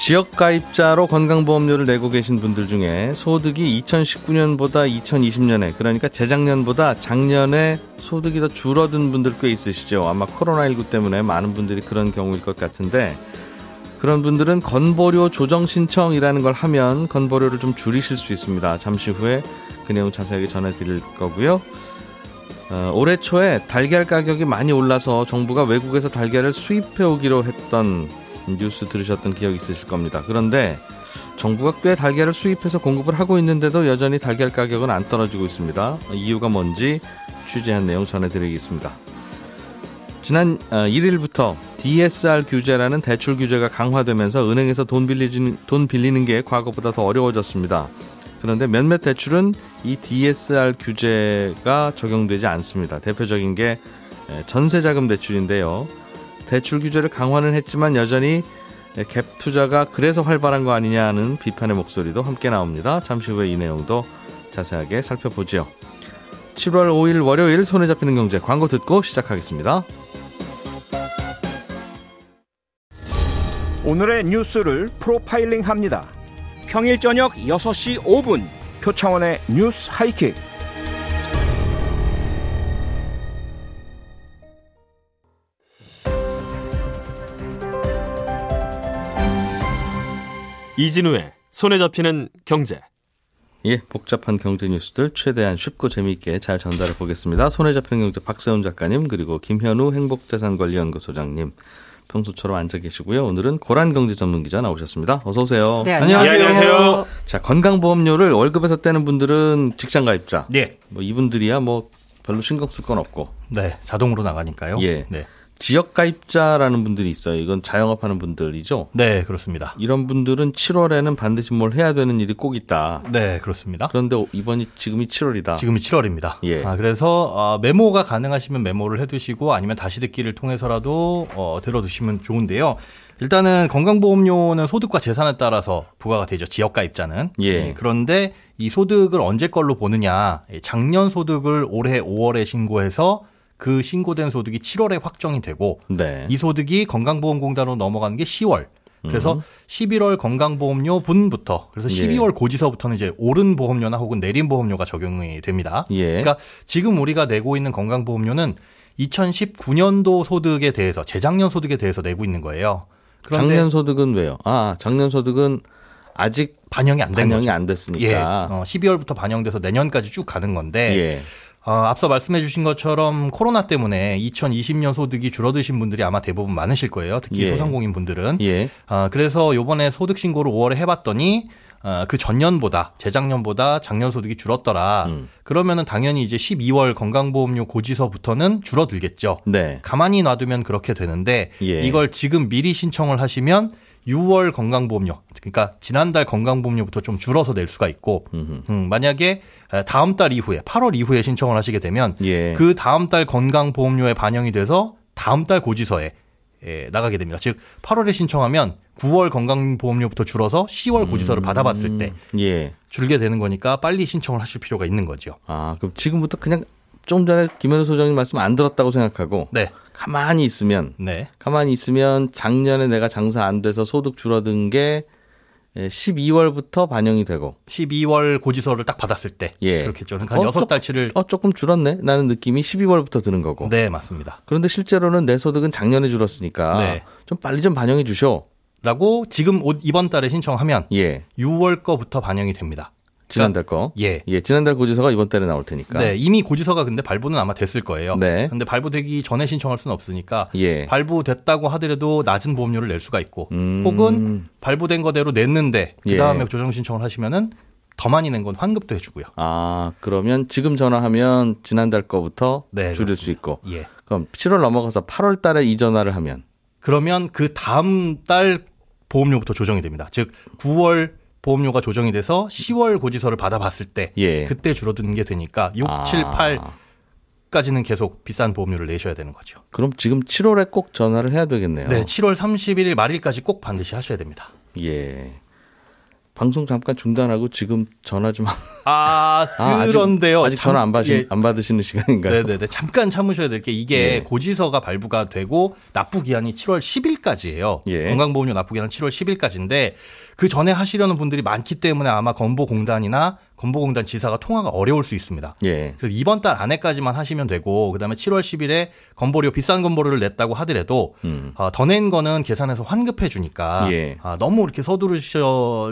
지역 가입자로 건강보험료를 내고 계신 분들 중에 소득이 2019년보다 2020년에 그러니까 재작년보다 작년에 소득이 더 줄어든 분들 꽤 있으시죠. 아마 코로나19 때문에 많은 분들이 그런 경우일 것 같은데 그런 분들은 건보료 조정 신청이라는 걸 하면 건보료를 좀 줄이실 수 있습니다. 잠시 후에 그 내용 자세하게 전해드릴 거고요. 어, 올해 초에 달걀 가격이 많이 올라서 정부가 외국에서 달걀을 수입해 오기로 했던 뉴스 들으셨던 기억 있으실 겁니다. 그런데 정부가 꽤 달걀을 수입해서 공급을 하고 있는데도 여전히 달걀 가격은 안 떨어지고 있습니다. 이유가 뭔지 취재한 내용 전해드리겠습니다. 지난 1일부터 어, DSR 규제라는 대출 규제가 강화되면서 은행에서 돈 빌리는, 돈 빌리는 게 과거보다 더 어려워졌습니다. 그런데 몇몇 대출은 이 DSR 규제가 적용되지 않습니다. 대표적인 게 전세자금 대출인데요. 대출 규제를 강화는 했지만 여전히 갭 투자가 그래서 활발한 거 아니냐는 비판의 목소리도 함께 나옵니다. 잠시 후에 이 내용도 자세하게 살펴보죠. 7월 5일 월요일 손에 잡히는 경제 광고 듣고 시작하겠습니다. 오늘의 뉴스를 프로파일링 합니다. 평일 저녁 6시 5분 표창원의 뉴스 하이킥. 이진우의 손에 잡히는 경제. 예, 복잡한 경제 뉴스들 최대한 쉽고 재미있게 잘 전달해 보겠습니다. 손에 잡히는 경제 박세훈 작가님 그리고 김현우 행복자산관리연구소장님 평소처럼 앉아 계시고요. 오늘은 고란 경제 전문 기자 나오셨습니다. 어서 오세요. 네, 안녕하세요. 안녕하세요. 자, 건강보험료를 월급에서 떼는 분들은 직장 가입자. 네. 뭐 이분들이야 뭐 별로 신경 쓸 건 없고. 네, 자동으로 나가니까요. 예. 네. 지역 가입자라는 분들이 있어요. 이건 자영업하는 분들이죠. 네, 그렇습니다. 이런 분들은 7월에는 반드시 뭘 해야 되는 일이 꼭 있다. 네, 그렇습니다. 그런데 이번이 지금이 7월이다. 지금이 7월입니다. 예. 아, 그래서 어, 메모가 가능하시면 메모를 해두시고 아니면 다시 듣기를 통해서라도 어, 들어두시면 좋은데요. 일단은 건강보험료는 소득과 재산에 따라서 부과가 되죠. 지역 가입자는. 예. 네, 그런데 이 소득을 언제 걸로 보느냐? 작년 소득을 올해 5월에 신고해서 그 신고된 소득이 7월에 확정이 되고 네. 이 소득이 건강보험공단으로 넘어가는 게 10월. 그래서 음. 11월 건강보험료 분부터 그래서 12월 예. 고지서부터는 이제 오른 보험료나 혹은 내린 보험료가 적용이 됩니다. 예. 그러니까 지금 우리가 내고 있는 건강보험료는 2019년도 소득에 대해서 재작년 소득에 대해서 내고 있는 거예요. 작년 소득은 왜요? 아, 작년 소득은 아직 반영이 안된 반영이 거죠. 안 됐으니까. 예. 어, 12월부터 반영돼서 내년까지 쭉 가는 건데 예. 어, 앞서 말씀해 주신 것처럼 코로나 때문에 2020년 소득이 줄어드신 분들이 아마 대부분 많으실 거예요. 특히 예. 소상공인 분들은. 예. 어, 그래서 요번에 소득 신고를 5월에 해봤더니 어, 그 전년보다 재작년보다 작년 소득이 줄었더라. 음. 그러면은 당연히 이제 12월 건강보험료 고지서부터는 줄어들겠죠. 네. 가만히 놔두면 그렇게 되는데 예. 이걸 지금 미리 신청을 하시면 6월 건강보험료, 그러니까 지난달 건강보험료부터 좀 줄어서 낼 수가 있고, 음, 만약에 다음 달 이후에 8월 이후에 신청을 하시게 되면 예. 그 다음 달 건강보험료에 반영이 돼서 다음 달 고지서에 예, 나가게 됩니다. 즉 8월에 신청하면 9월 건강보험료부터 줄어서 10월 고지서를 음, 받아봤을 때 예. 줄게 되는 거니까 빨리 신청을 하실 필요가 있는 거죠. 아, 그럼 지금부터 그냥 조금 전에 김현우 소장님 말씀 안 들었다고 생각하고 네. 가만히 있으면 네. 가만히 있으면 작년에 내가 장사 안 돼서 소득 줄어든 게 12월부터 반영이 되고 12월 고지서를 딱 받았을 때 예. 그렇겠죠. 그러니까 한 여섯 달치를 어 조금 줄었네. 라는 느낌이 12월부터 드는 거고. 네, 맞습니다. 그런데 실제로는 내 소득은 작년에 줄었으니까 네. 좀 빨리 좀 반영해 주쇼. 라고 지금 이번 달에 신청하면 예. 6월 거부터 반영이 됩니다. 지난달 거. 예. 예, 지난달 고지서가 이번 달에 나올 테니까. 네, 이미 고지서가 근데 발부는 아마 됐을 거예요. 네. 근데 발부되기 전에 신청할 수는 없으니까 예. 발부됐다고 하더라도 낮은 보험료를 낼 수가 있고 음. 혹은 발부된 거대로 냈는데 예. 그다음에 조정 신청을 하시면은 더 많이 낸 건 환급도 해주고요. 아, 그러면 지금 전화하면 지난달 거부터 네, 줄일 그렇습니다. 수 있고. 예. 그럼 7월 넘어가서 8월 달에 이 전화를 하면 그러면 그 다음 달 보험료부터 조정이 됩니다. 즉 9월 보험료가 조정이 돼서 10월 고지서를 받아봤을 때 예. 그때 줄어드는 게 되니까 6, 아. 7, 8까지는 계속 비싼 보험료를 내셔야 되는 거죠. 그럼 지금 7월에 꼭 전화를 해야 되겠네요. 네, 7월 31일 말일까지 꼭 반드시 하셔야 됩니다. 예. 방송 잠깐 중단하고 지금 전화 좀. 하- 아, 아, 그런데요. 아직, 아직 전화 안, 받으시, 예, 안 받으시는 시간인가요? 네네네. 잠깐 참으셔야 될 게 이게 예. 고지서가 발부가 되고 납부 기한이 7월 10일까지예요. 예. 건강보험료 납부 기한은 7월 10일까지인데 그 전에 하시려는 분들이 많기 때문에 아마 건보공단이나 건보공단 지사가 통화가 어려울 수 있습니다. 예. 그래서 이번 달 안에까지만 하시면 되고 그다음에 7월 10일에 건보료 비싼 건보료를 냈다고 하더라도 음. 어, 더낸 거는 계산해서 환급해 주니까 예. 아, 너무 이렇게 서두르실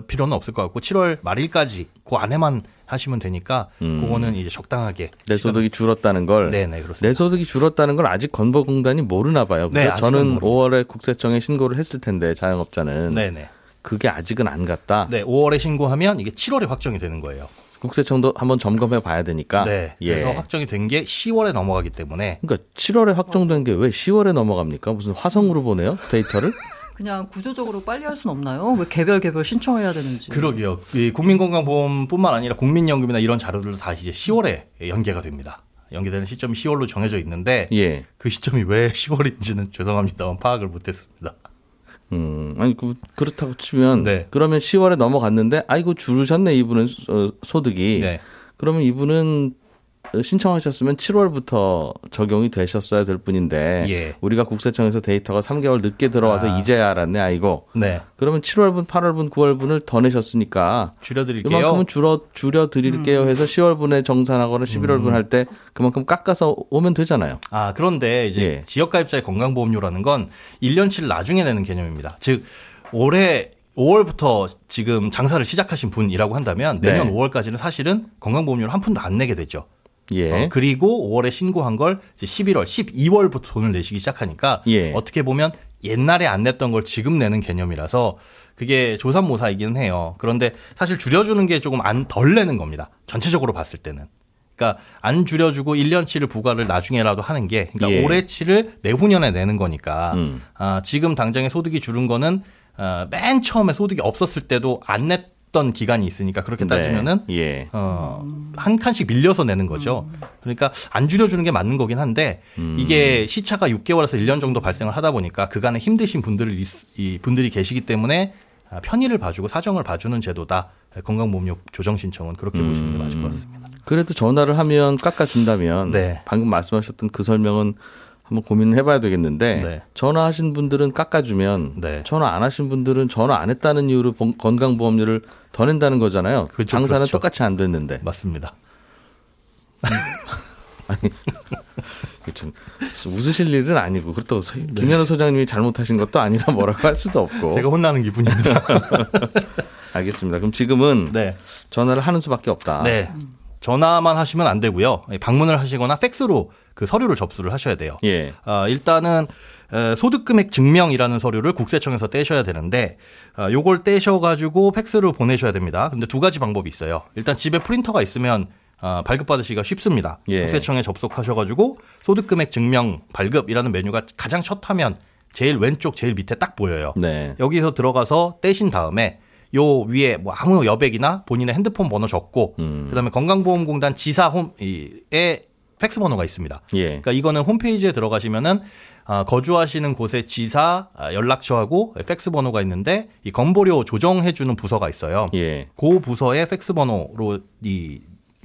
필요는 없을 것 같고 7월 말일까지 그 안에만 하시면 되니까 음. 그거는 이제 적당하게 내 소득이 줄었다는 걸. 네네 그렇습니다. 내 소득이 줄었다는 걸 아직 건보공단이 모르나 봐요. 네, 저는 모르고. 5월에 국세청에 신고를 했을 텐데 자영업자는 네네. 그게 아직은 안 갔다. 네, 5월에 신고하면 이게 7월에 확정이 되는 거예요. 국세청도 한번 점검해 봐야 되니까. 네. 예. 그래서 확정이 된 게 10월에 넘어가기 때문에 그러니까 7월에 확정된 게 왜 10월에 넘어갑니까? 무슨 화성으로 보내요? 데이터를? 그냥 구조적으로 빨리 할 수는 없나요? 왜 개별 개별 신청해야 되는지. 그러게요. 이 국민건강보험뿐만 아니라 국민연금이나 이런 자료들도 다 이제 10월에 연계가 됩니다. 연계되는 시점이 10월로 정해져 있는데 예. 그 시점이 왜 10월인지는 죄송합니다만 파악을 못했습니다. 음, 아니 그 그렇다고 치면 네. 그러면 10월에 넘어갔는데 아이고 줄으셨네 이분은 소- 소득이. 네. 그러면 이분은 신청하셨으면 7월부터 적용이 되셨어야 될 뿐인데 예. 우리가 국세청에서 데이터가 3개월 늦게 들어와서 아. 이제야 알았네 아이고. 네. 그러면 7월분, 8월분, 9월분을 더 내셨으니까 줄여드릴게요. 이만큼은 줄어 줄여 드릴게요 해서 10월분에 정산하거나 11월분 할때 그만큼 깎아서 오면 되잖아요. 아, 그런데 이제 예. 지역가입자의 건강보험료라는 건 1년치를 나중에 내는 개념입니다. 즉, 올해 5월부터 지금 장사를 시작하신 분이라고 한다면 내년 네. 5월까지는 사실은 건강보험료를 한 푼도 안 내게 되죠. 예. 어, 그리고 5월에 신고한 걸 이제 11월, 12월부터 돈을 내시기 시작하니까 예. 어떻게 보면 옛날에 안 냈던 걸 지금 내는 개념이라서 그게 조삼모사이기는 해요. 그런데 사실 줄여주는 게 조금 안 덜 내는 겁니다. 전체적으로 봤을 때는. 그러니까 안 줄여주고 1년치를 부과를 나중에라도 하는 게 그러니까 예. 올해치를 내후년에 내는 거니까 음. 아, 지금 당장에 소득이 줄은 거는 어, 맨 처음에 소득이 없었을 때도 안 냈 던 기간이 있으니까 그렇게 따지면은 네. 예. 어, 한 칸씩 밀려서 내는 거죠. 그러니까 안 줄여주는 게 맞는 거긴 한데 음. 이게 시차가 6개월에서 1년 정도 발생을 하다 보니까 그간에 힘드신 분들이 있- 이 분들이 계시기 때문에 아, 편의를 봐주고 사정을 봐주는 제도다. 건강보험료 조정 신청은 그렇게 보시는 게 맞을 것 같습니다. 그래도 전화를 하면 깎아준다면 네. 방금 말씀하셨던 그 설명은 한번 고민을 해봐야 되겠는데 네. 전화하신 분들은 깎아주면 네. 전화 안 하신 분들은 전화 안 했다는 이유로 번- 건강보험료를 더 낸다는 거잖아요. 그렇죠, 장사는 그렇죠. 똑같이 안 됐는데 맞습니다. 좀 웃으실 일은 아니고 그렇다고 서- 김현우 소장님이 잘못하신 것도 아니라 뭐라고 할 수도 없고 네. 제가 혼나는 기분입니다. 알겠습니다. 그럼 지금은 네. 전화를 하는 수밖에 없다. 네. 전화만 하시면 안 되고요. 방문을 하시거나 팩스로 그 서류를 접수를 하셔야 돼요. 예. 어, 일단은 에, 소득금액 증명이라는 서류를 국세청에서 떼셔야 되는데 어, 요걸 떼셔가지고 팩스로 보내셔야 됩니다. 근데 두 가지 방법이 있어요. 일단 집에 프린터가 있으면 어, 발급받으시기가 쉽습니다. 예. 국세청에 접속하셔가지고 소득금액 증명 발급이라는 메뉴가 가장 첫 화면 제일 왼쪽 제일 밑에 딱 보여요. 네. 여기서 들어가서 떼신 다음에 요 위에 뭐 아무 여백이나 본인의 핸드폰 번호 적고 음. 그다음에 건강보험공단 지사 홈에 팩스 번호가 있습니다. 예. 그러니까 이거는 홈페이지에 들어가시면은 아, 거주하시는 곳의 지사 아, 연락처하고 팩스 번호가 있는데 이 건보료 조정해 주는 부서가 있어요. 예. 그 부서의 팩스 번호로 이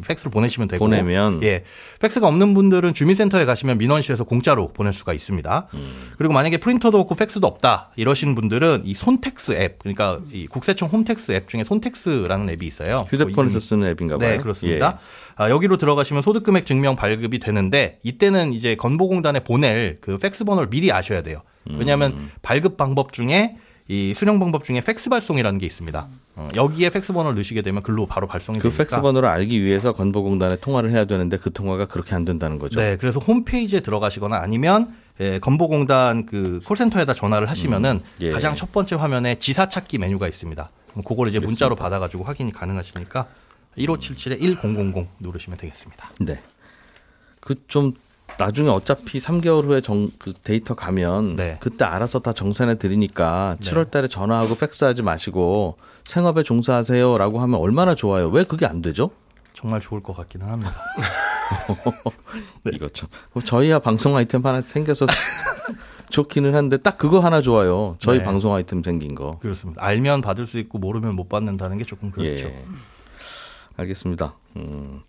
팩스를 보내시면 되고 보내면 예 팩스가 없는 분들은 주민센터에 가시면 민원실에서 공짜로 보낼 수가 있습니다. 음. 그리고 만약에 프린터도 없고 팩스도 없다 이러신 분들은 이 손택스 앱 그러니까 이 국세청 홈택스 앱 중에 손택스라는 앱이 있어요. 휴대폰에서 뭐 쓰는 앱인가 봐요. 네, 그렇습니다. 아, 여기로 들어가시면 소득금액 증명 발급이 되는데 이때는 이제 건보공단에 보낼 그 팩스 번호를 미리 아셔야 돼요. 왜냐하면 음. 발급 방법 중에 이 수령 방법 중에 팩스 발송이라는 게 있습니다. 어, 여기에 팩스 번호를 넣으시게 되면 글로 바로 발송이 예. 그 되니까. 팩스 번호를 알기 위해서 건보공단에 통화를 해야 되는데 그 통화가 그렇게 안 된다는 거죠. 네, 그래서 홈페이지에 들어가시거나 아니면 예, 건보공단 그 콜센터에다 전화를 하시면은 예. 가장 첫 번째 화면에 지사 찾기 메뉴가 있습니다. 그걸 이제 문자로 받아가지고 확인이 가능하시니까 1577에 1000 누르시면 되겠습니다. 네. 그 좀 나중에 어차피 3개월 후에 정, 그 데이터 가면 네. 그때 알아서 다 정산해 드리니까 네. 7월 달에 전화하고 팩스하지 마시고 생업에 종사하세요라고 하면 얼마나 좋아요. 왜 그게 안 되죠? 정말 좋을 것 같기는 합니다. 이거 참. 저희야 방송 아이템 하나 생겨서 좋기는 한데 딱 그거 하나 좋아요. 저희 네. 방송 아이템 생긴 거. 그렇습니다. 알면 받을 수 있고 모르면 못 받는다는 게 조금 그렇죠. 예. 알겠습니다. 음.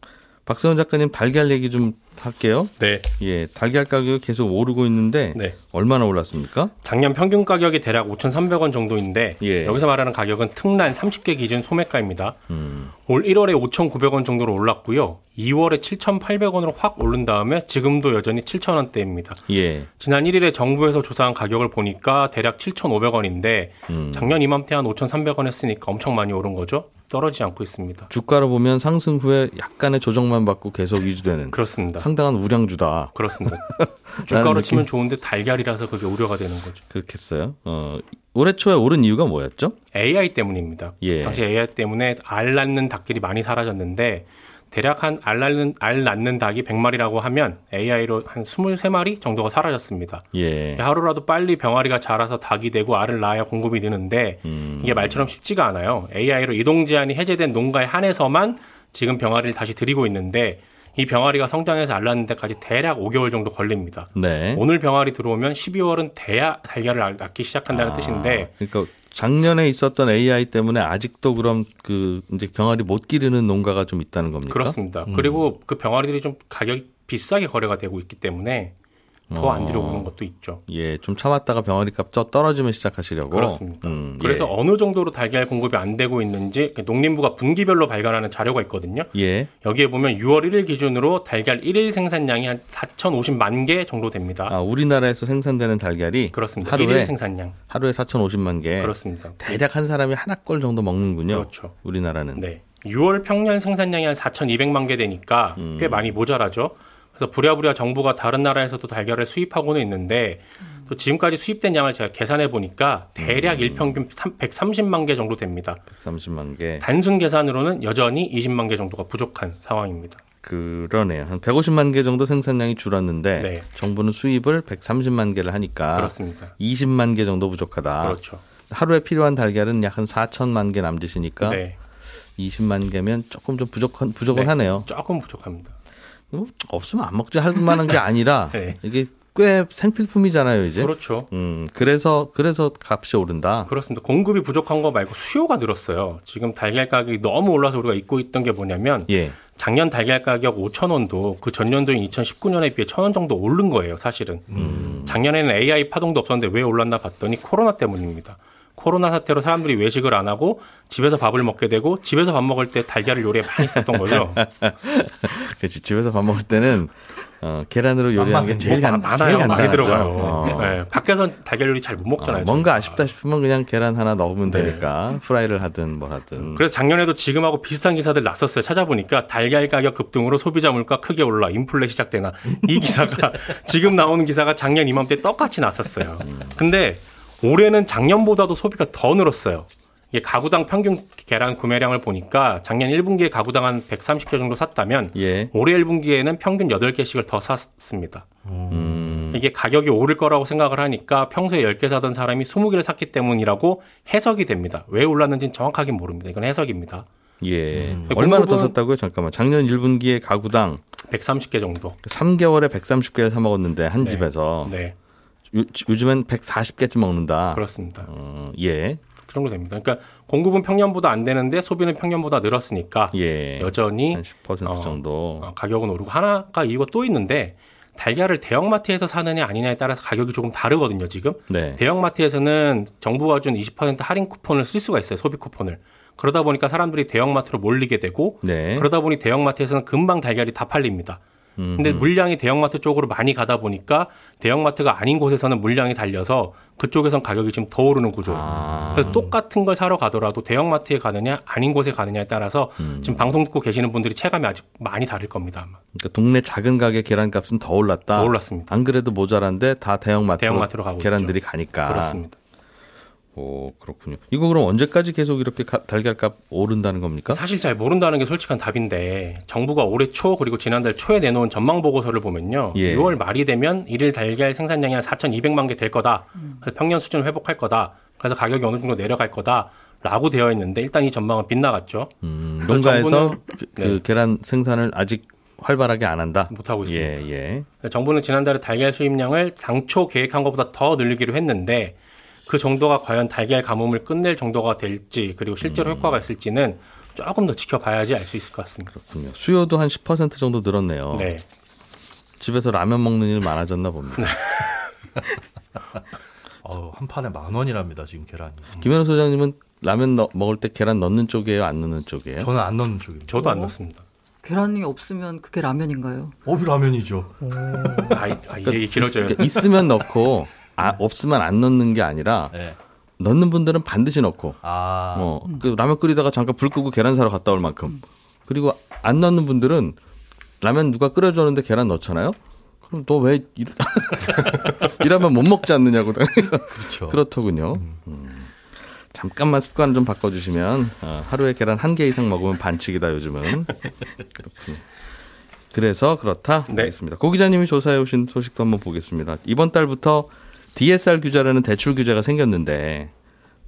박세훈 작가님 달걀 얘기 좀 할게요. 네, 예, 달걀 가격이 계속 오르고 있는데 네. 얼마나 올랐습니까? 작년 평균 가격이 대략 5,300원 정도인데 예. 여기서 말하는 가격은 특란 30개 기준 소매가입니다. 음. 올 1월에 5,900원 정도로 올랐고요. 2월에 7,800원으로 확 오른 다음에 지금도 여전히 7,000원대입니다. 예. 지난 1일에 정부에서 조사한 가격을 보니까 대략 7,500원인데 음. 작년 이맘때 한 5,300원 했으니까 엄청 많이 오른 거죠. 떨어지지 않고 있습니다. 주가로 보면 상승 후에 약간의 조정만 받고 계속 유지되는 그렇습니다. 상당한 우량주다. 그렇습니다. 주가로? 치면 좋은데 달걀이라서 그게 우려가 되는 거죠. 그렇겠어요. 어, 올해 초에 오른 이유가 뭐였죠? AI 때문입니다. 예. 당시 AI 때문에 알 낳는 닭들이 많이 사라졌는데 대략 한 알 낳는 알 낳는 닭이 100마리라고 하면 AI로 한 23마리 정도가 사라졌습니다. 예. 하루라도 빨리 병아리가 자라서 닭이 되고 알을 낳아야 공급이 느는데 음. 이게 말처럼 쉽지가 않아요. AI로 이동 제한이 해제된 농가에 한해서만 지금 병아리를 다시 들이고 있는데 이 병아리가 성장해서 알 낳는 데까지 대략 5개월 정도 걸립니다. 네. 오늘 병아리 들어오면 12월은 돼야 달걀을 낳기 시작한다는 아, 뜻인데 그러니까 작년에 있었던 AI 때문에 아직도 그럼 그 이제 병아리 못 기르는 농가가 좀 있다는 겁니까? 그렇습니다. 음. 그리고 그 병아리들이 좀 가격이 비싸게 거래가 되고 있기 때문에 더안 어. 들여오는 것도 있죠. 예, 좀 참았다가 병아리 값더 떨어지면 시작하시려고. 그렇습니다. 음, 그래서 예. 어느 정도로 달걀 공급이 안 되고 있는지 농림부가 분기별로 발간하는 자료가 있거든요. 예. 여기에 보면 6월 1일 기준으로 달걀 1일 생산량이 한 4,050만 개 정도 됩니다. 아, 우리나라에서 생산되는 달걀이 그렇습니다. 하루에 1일 생산량. 하루에 4,050만 개. 그렇습니다. 대략 한 사람이 하나 꼴 정도 먹는군요. 그렇죠. 우리나라는. 네. 6월 평년 생산량이 한 4,200만 개 되니까 음. 꽤 많이 모자라죠. 그래서 부랴부랴 정부가 다른 나라에서도 달걀을 수입하고는 있는데 또 지금까지 수입된 양을 제가 계산해 보니까 대략 일평균 3 130만 개 정도 됩니다. 130만 개. 단순 계산으로는 여전히 20만 개 정도가 부족한 상황입니다. 그러네요. 한 150만 개 정도 생산량이 줄었는데 네. 정부는 수입을 130만 개를 하니까 그렇습니다. 20만 개 정도 부족하다. 그렇죠. 하루에 필요한 달걀은 약 한 4천만 개 남짓이니까 네. 20만 개면 조금 좀 부족한 부족은 네. 하네요. 조금 부족합니다. 뭐 없으면 안 먹지 할 만한 게 아니라 네. 이게 꽤 생필품이잖아요, 이제. 그렇죠. 음, 그래서 그래서 값이 오른다. 그렇습니다. 공급이 부족한 거 말고 수요가 늘었어요. 지금 달걀 가격이 너무 올라서 우리가 잊고 있던 게 뭐냐면 예. 작년 달걀 가격 5천 원도 그 전년도인 2019년에 비해 천원 정도 오른 거예요, 사실은. 작년에는 AI 파동도 없었는데 왜 올랐나 봤더니 코로나 때문입니다. 코로나 사태로 사람들이 외식을 안 하고 집에서 밥을 먹게 되고 집에서 밥 먹을 때 달걀을 요리에 많이 썼던 거죠. 그렇지. 집에서 밥 먹을 때는 어, 계란으로 요리하는 게 제일 간, 많아요. 제일 많이 간단하죠. 들어가요. 어. 네, 밖에서 달걀 요리 잘 못 먹잖아요. 어, 뭔가. 아쉽다 싶으면 그냥 계란 하나 넣으면 네. 되니까 프라이를 하든 뭘 하든. 그래서 작년에도 지금하고 비슷한 기사들 났었어요. 찾아보니까 달걀 가격 급등으로 소비자 물가 크게 올라 인플레 시작되나 이 기사가 지금 나오는 기사가 작년 이맘때 똑같이 났었어요. 근데 올해는 작년보다도 소비가 더 늘었어요. 이게 가구당 평균 계란 구매량을 보니까 작년 1분기에 가구당 한 130개 정도 샀다면 예. 올해 1분기에는 평균 8개씩을 더 샀습니다. 음. 이게 가격이 오를 거라고 생각을 하니까 평소에 10개 사던 사람이 20개를 샀기 때문이라고 해석이 됩니다. 왜 올랐는지는 정확하게 모릅니다. 이건 해석입니다. 예. 음. 얼마나 더 샀다고요? 잠깐만. 작년 1분기에 가구당 130개 정도. 3개월에 130개를 사 먹었는데 한 네. 집에서 네, 요, 요즘엔 140개쯤 먹는다. 그렇습니다. 어, 예. 그 정도 됩니다. 그러니까 공급은 평년보다 안 되는데 소비는 평년보다 늘었으니까 예. 여전히 한10% 어, 정도. 어, 가격은 오르고 하나가 이유가 또 있는데 달걀을 대형마트에서 사느냐 아니냐에 따라서 가격이 조금 다르거든요. 지금 네. 대형마트에서는 정부가 준 20% 할인 쿠폰을 쓸 수가 있어요. 소비 쿠폰을. 그러다 보니까 사람들이 대형마트로 몰리게 되고 네. 그러다 보니 대형마트에서는 금방 달걀이 다 팔립니다. 음, 근데 물량이 대형마트 쪽으로 많이 가다 보니까 대형마트가 아닌 곳에서는 물량이 달려서 그쪽에선 가격이 지금 더 오르는 구조예요. 아. 그래서 똑같은 걸 사러 가더라도 대형마트에 가느냐 아닌 곳에 가느냐에 따라서 음. 지금 방송 듣고 계시는 분들이 체감이 아직 많이 다를 겁니다. 아마. 그러니까 동네 작은 가게 계란값은 더 올랐다. 더 올랐습니다. 안 그래도 모자란데 다 대형마트로, 대형마트로 가고 계란들이 가니까. 그렇습니다. 오, 그렇군요. 이거 그럼 언제까지 계속 이렇게 가- 달걀값 오른다는 겁니까? 사실 잘 모른다는 게 솔직한 답인데 정부가 올해 초 그리고 지난달 초에 내놓은 전망 보고서를 보면요. 예. 6월 말이 되면 일일 달걀 생산량이 한 4,200만 개 될 거다. 그래서 평년 수준을 회복할 거다. 그래서 가격이 어느 정도 내려갈 거다 라고 되어 있는데 일단 이 전망은 빗나갔죠. 음, 농가에서 그 네. 계란 생산을 아직 활발하게 안 한다. 못 하고 있습니다. 예, 예. 정부는 지난달에 달걀 수입량을 당초 계획한 것보다 더 늘리기로 했는데 그 정도가 과연 달걀 가뭄을 끝낼 정도가 될지 그리고 실제로 음. 효과가 있을지는 조금 더 지켜봐야지 알 수 있을 것 같습니다. 그렇군요. 수요도 한 10% 정도 늘었네요. 네. 집에서 라면 먹는 일 많아졌나 봅니다. 어우, 한 판에 만 원이랍니다 지금 계란이. 김현우 소장님은 라면 넣- 먹을 때 계란 넣는 쪽이에요, 안 넣는 쪽이에요? 저는 안 넣는 쪽입니다. 저도 안 어? 넣습니다. 계란이 없으면 그게 라면인가요? 어비 라면이죠. 아, 이- 아, 이 얘기 길어져요. 그러니까 있으면 넣고 아, 없으면 안 넣는 게 아니라 네. 넣는 분들은 반드시 넣고 아, 어, 그 라면 끓이다가 잠깐 불 끄고 계란 사러 갔다 올 만큼 그리고 안 넣는 분들은 라면 누가 끓여줬는데 계란 넣잖아요. 그럼 너 왜 이러면 못 먹지 않느냐고 그렇죠. 그렇더군요. 음. 잠깐만 습관을 좀 바꿔주시면 어, 하루에 계란 한 개 이상 먹으면 반칙이다 요즘은. 그렇군요. 그래서 그렇다. 네. 알겠습니다. 고 기자님이 조사해 오신 소식도 한번 보겠습니다. 이번 달부터 DSR 규제라는 대출 규제가 생겼는데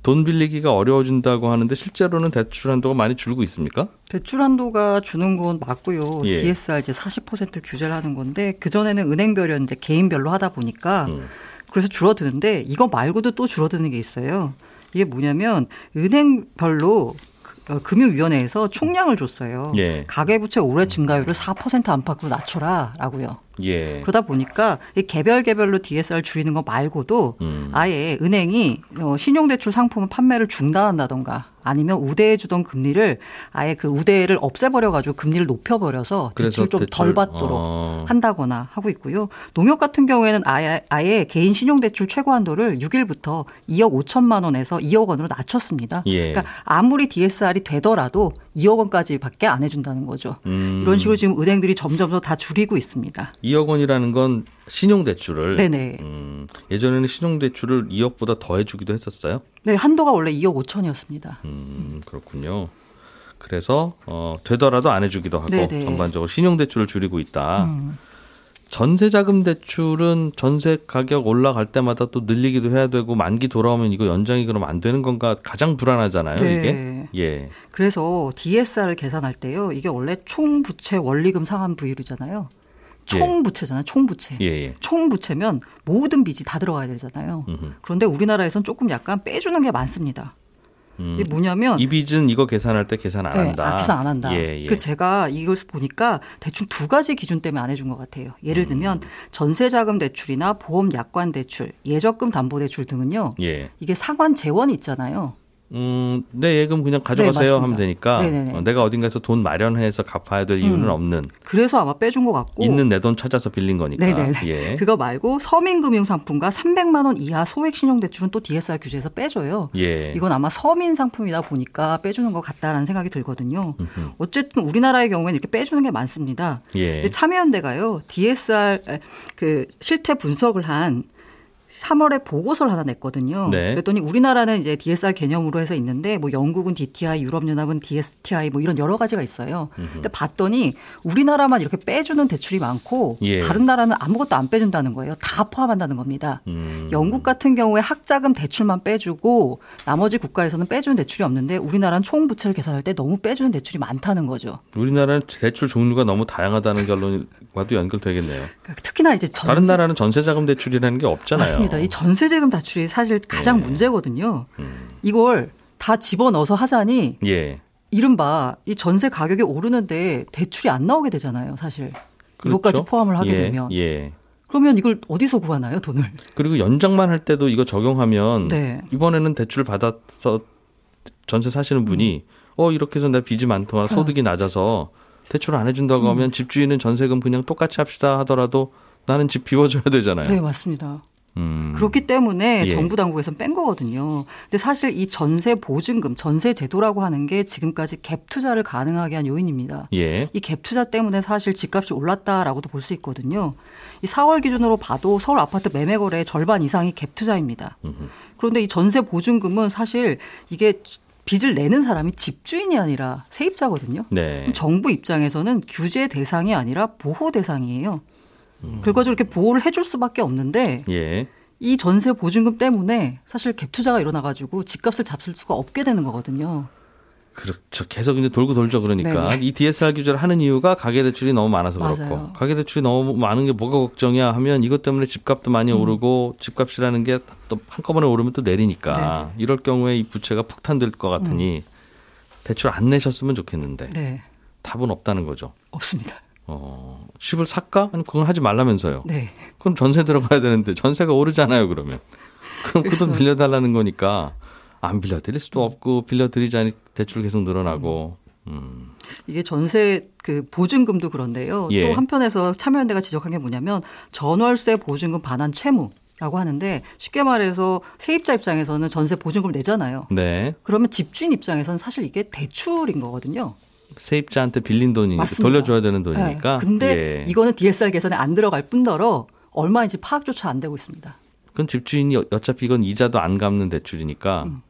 돈 빌리기가 어려워진다고 하는데 실제로는 대출 한도가 많이 줄고 있습니까? 대출 한도가 주는 건 맞고요. 예. DSR 이제 40% 규제를 하는 건데 그 전에는 은행별이었는데 개인별로 하다 보니까 음. 그래서 줄어드는데 이거 말고도 또 줄어드는 게 있어요. 이게 뭐냐면 은행별로 그- 어, 금융위원회에서 총량을 줬어요. 예. 가계부채 올해 증가율을 4% 안팎으로 낮춰라라고요. 예. 그러다 보니까 이 개별 개별로 DSR 줄이는 거 말고도 음. 아예 은행이 어, 신용대출 상품 판매를 중단한다던가 아니면 우대해 주던 금리를 아예 그 우대를 없애버려 가지고 금리를 높여 버려서 그래서 대출 좀 대출, 덜 받도록 어. 한다거나 하고 있고요. 농협 같은 경우에는 아예, 아예 개인 신용 대출 최고 한도를 6일부터 2억 5천만 원에서 2억 원으로 낮췄습니다. 예. 그러니까 아무리 DSR이 되더라도 2억 원까지밖에 안 해준다는 거죠. 음. 이런 식으로 지금 은행들이 점점 더 다 줄이고 있습니다. 2억 원이라는 건 신용대출을 네네. 음, 예전에는 신용대출을 2억보다 더 해주기도 했었어요. 네, 한도가 원래 2억 5천이었습니다. 음, 그렇군요. 그래서 어, 되더라도 안 해주기도 하고 네네. 전반적으로 신용대출을 줄이고 있다. 음. 전세자금 대출은 전세 가격 올라갈 때마다 또 늘리기도 해야 되고 만기 돌아오면 이거 연장이 그럼 안 되는 건가 가장 불안하잖아요. 네. 이게 예, 그래서 DSR을 계산할 때요. 이게 원래 총 부채 원리금 상환 비율이잖아요. 총부채잖아요. 총부채. 예, 예. 총부채면 모든 빚이 다 들어가야 되잖아요. 음흠. 그런데 우리나라에선 조금 약간 빼주는 게 많습니다. 음. 이게 뭐냐면 이 빚은 이거 계산할 때 계산 안 네, 한다. 아, 계산 안 한다. 예, 예. 그 제가 이걸 보니까 대충 두 가지 기준 때문에 안 해준 것 같아요. 예를 음. 들면 전세자금 대출이나 보험 약관 대출, 예적금 담보 대출 등은요. 예. 이게 상환 재원이 있잖아요. 음, 내 예금 그냥 가져가세요 네. 하면 되니까 네네네. 어, 내가 어딘가에서 돈 마련해서 갚아야 될 이유는 음. 없는 그래서 아마 빼준 것 같고. 있는 내 돈 찾아서 빌린 거니까. 네네. 예. 그거 말고 서민금융상품과 300만 원 이하 소액신용대출은 또 DSR 규제에서 빼줘요. 예. 이건 아마 서민 상품이다 보니까 빼주는 것 같다라는 생각이 들거든요. 음흠. 어쨌든 우리나라의 경우에는 이렇게 빼주는 게 많습니다. 예. 참여연대가요 DSR 에, 그 실태 분석을 한 3월에 보고서를 하나 냈거든요. 네. 그랬더니 우리나라는 이제 DSR 개념으로 해서 있는데 뭐 영국은 DTI, 유럽연합은 DSTI 뭐 이런 여러 가지가 있어요. 근데 봤더니 우리나라만 이렇게 빼주는 대출이 많고 예. 다른 나라는 아무것도 안 빼준다는 거예요. 다 포함한다는 겁니다. 음. 영국 같은 경우에 학자금 대출만 빼주고 나머지 국가에서는 빼주는 대출이 없는데 우리나라는 총 부채를 계산할 때 너무 빼주는 대출이 많다는 거죠. 우리나라는 대출 종류가 너무 다양하다는 결론과도 연결되겠네요. 그러니까 특히나 이제 전세, 다른 나라는 전세자금 대출이라는 게 없잖아요. 맞습니다. 이 전세재금 대출이 사실 가장 네. 문제거든요. 음. 이걸 다 집어넣어서 하자니 예. 이른바 이 전세 가격이 오르는데 대출이 안 나오게 되잖아요, 사실. 이것까지 그렇죠? 포함을 하게 예, 되면. 예. 그러면 이걸 어디서 구하나요, 돈을? 그리고 연장만 할 때도 이거 적용하면 네. 이번에는 대출 받아서 전세 사시는 분이 어 이렇게 해서 내 빚이 많거나 소득이 낮아서 대출 안 해준다고 하면 집주인은 전세금 그냥 똑같이 합시다 하더라도 나는 집 비워줘야 되잖아요. 네, 맞습니다. 음. 그렇기 때문에 예. 정부 당국에서는 뺀 거거든요. 근데 사실 이 전세 보증금, 전세 제도라고 하는 게 지금까지 갭 투자를 가능하게 한 요인입니다. 예. 이갭 투자 때문에 사실 집값이 올랐다라고도 볼 수 있거든요. 이 4월 기준으로 봐도 서울 아파트 매매 거래의 절반 이상이 갭 투자입니다. 그런데 이 전세 보증금은 사실 이게 빚을 내는 사람이 집주인이 아니라 세입자거든요. 네. 정부 입장에서는 규제 대상이 아니라 보호 대상이에요. 결과적으로 이렇게 보호를 해줄 수밖에 없는데 예. 이 전세 보증금 때문에 사실 갭 투자가 일어나가지고 집값을 잡을 수가 없게 되는 거거든요. 그렇죠. 계속 이제 돌고 돌죠. 그러니까 네네. 이 DSR 규제를 하는 이유가 가계 대출이 너무 많아서 그렇고 맞아요. 가계 대출이 너무 많은 게 뭐가 걱정이야 하면 이것 때문에 집값도 많이 음. 오르고 집값이라는 게 또 한꺼번에 오르면 또 내리니까 이럴 경우에 이 부채가 폭탄될 것 같으니 대출 안 내셨으면 좋겠는데 음. 네. 답은 없다는 거죠. 없습니다. 어, 집을 살까? 아니 그건 하지 말라면서요. 네. 그럼 전세 들어가야 되는데 전세가 오르잖아요. 그러면 그럼 그돈 그래서- 빌려 달라는 거니까 안 빌려 드릴 수도 없고 빌려 드리자니 대출 계속 늘어나고. 음. 이게 전세 그 보증금도 그런데요. 예. 또 한편에서 참여연대가 지적한 게 뭐냐면 전월세 보증금 반환 채무 라고 하는데 쉽게 말해서 세입자 입장에서는 전세 보증금을 내잖아요. 네. 그러면 집주인 입장에서는 사실 이게 대출인 거거든요. 세입자한테 빌린 돈이니까 맞습니다. 돌려줘야 되는 돈이니까. 네. 근데 예. 이거는 DSR 계산에 안 들어갈 뿐더러 얼마인지 파악조차 안 되고 있습니다. 그건 집주인이 어- 어차피 이건 이자도 안 갚는 대출이니까 음.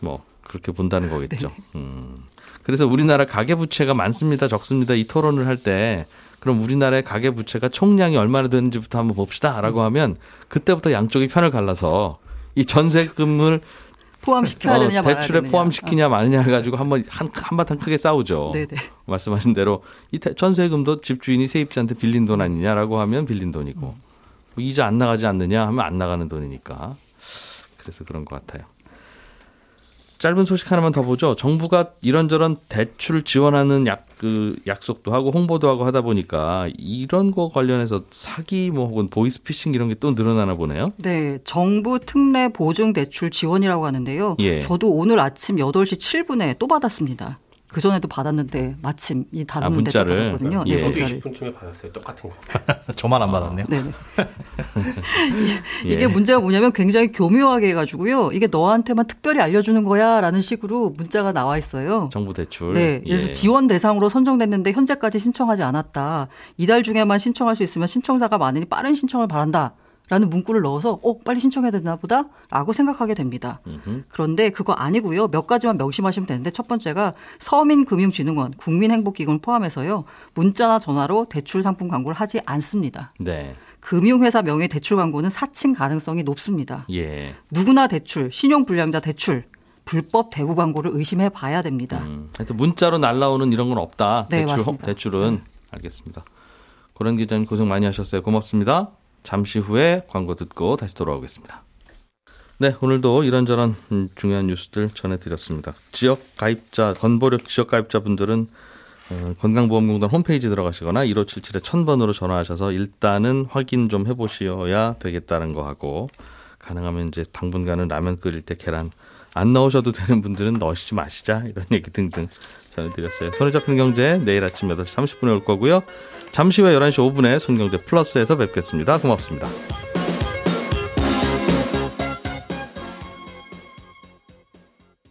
뭐 그렇게 본다는 거겠죠. 네. 음. 그래서 우리나라 가계 부채가 많습니다, 적습니다 이 토론을 할 때 그럼 우리나라의 가계 부채가 총량이 얼마나 되는지부터 한번 봅시다라고 음. 하면 그때부터 양쪽이 편을 갈라서 이 전세금을 포함시켜야 어, 되느냐 말아야 대출에 되느냐. 포함시키냐 마느냐 해가지고 한번 한 한바탕 크게 싸우죠. 어. 네네. 말씀하신 대로 이 대- 전세금도 집주인이 세입자한테 빌린 돈 아니냐라고 하면 빌린 돈이고 뭐 이자 안 나가지 않느냐 하면 안 나가는 돈이니까 그래서 그런 것 같아요. 짧은 소식 하나만 더 보죠. 정부가 이런저런 대출 지원하는 약, 그 약속도 하고 홍보도 하고 하다 보니까 이런 거 관련해서 사기 뭐 혹은 보이스피싱 이런 게 또 늘어나나 보네요. 네, 정부 특례 보증 대출 지원이라고 하는데요. 예. 저도 오늘 아침 8시 7분에 또 받았습니다. 그 전에도 받았는데 마침 이 아, 다루는 데또 문자를? 받았거든요. 예. 네, 저도 문자를. 20분쯤에 받았어요. 똑같은 거. 저만 안 받았네요. 네네. 예. 이게 문제가 뭐냐면 굉장히 교묘하게 해가지고요. 이게 너한테만 특별히 알려주는 거야라는 식으로 문자가 나와 있어요. 정부 대출. 네. 그래서 예. 지원 대상으로 선정됐는데 현재까지 신청하지 않았다. 이달 중에만 신청할 수 있으면 신청자가 많으니 빠른 신청을 바란다. 라는 문구를 넣어서 어 빨리 신청해야 되나 보다 라고 생각하게 됩니다. 음흠. 그런데 그거 아니고요. 몇 가지만 명심하시면 되는데 첫 번째가 서민금융진흥원, 국민행복기금을 포함해서요. 문자나 전화로 대출 상품 광고를 하지 않습니다. 네. 금융회사 명의 대출 광고는 사칭 가능성이 높습니다. 예. 누구나 대출, 신용불량자 대출, 불법 대구 광고를 의심해 봐야 됩니다. 음, 하여튼 문자로 날라오는 이런 건 없다. 네, 대출, 맞습니다. 대출은 알겠습니다. 고런 기자님 고생 많이 하셨어요. 고맙습니다. 잠시 후에 광고 듣고 다시 돌아오겠습니다. 네, 오늘도 이런저런 음, 중요한 뉴스들 전해드렸습니다. 지역 가입자, 건보력 지역 가입자분들은 어, 건강보험공단 홈페이지 들어가시거나 1577에 1000번으로 전화하셔서 일단은 확인 좀 해보셔야 되겠다는 거 하고 가능하면 이제 당분간은 라면 끓일 때 계란 안 넣으셔도 되는 분들은 넣으시지 마시자 이런 얘기 등등 전해드렸어요. 손에 잡히는 경제 내일 아침 8시 30분에 올 거고요. 잠시 후에 11시 5분에 손경제 플러스에서 뵙겠습니다. 고맙습니다.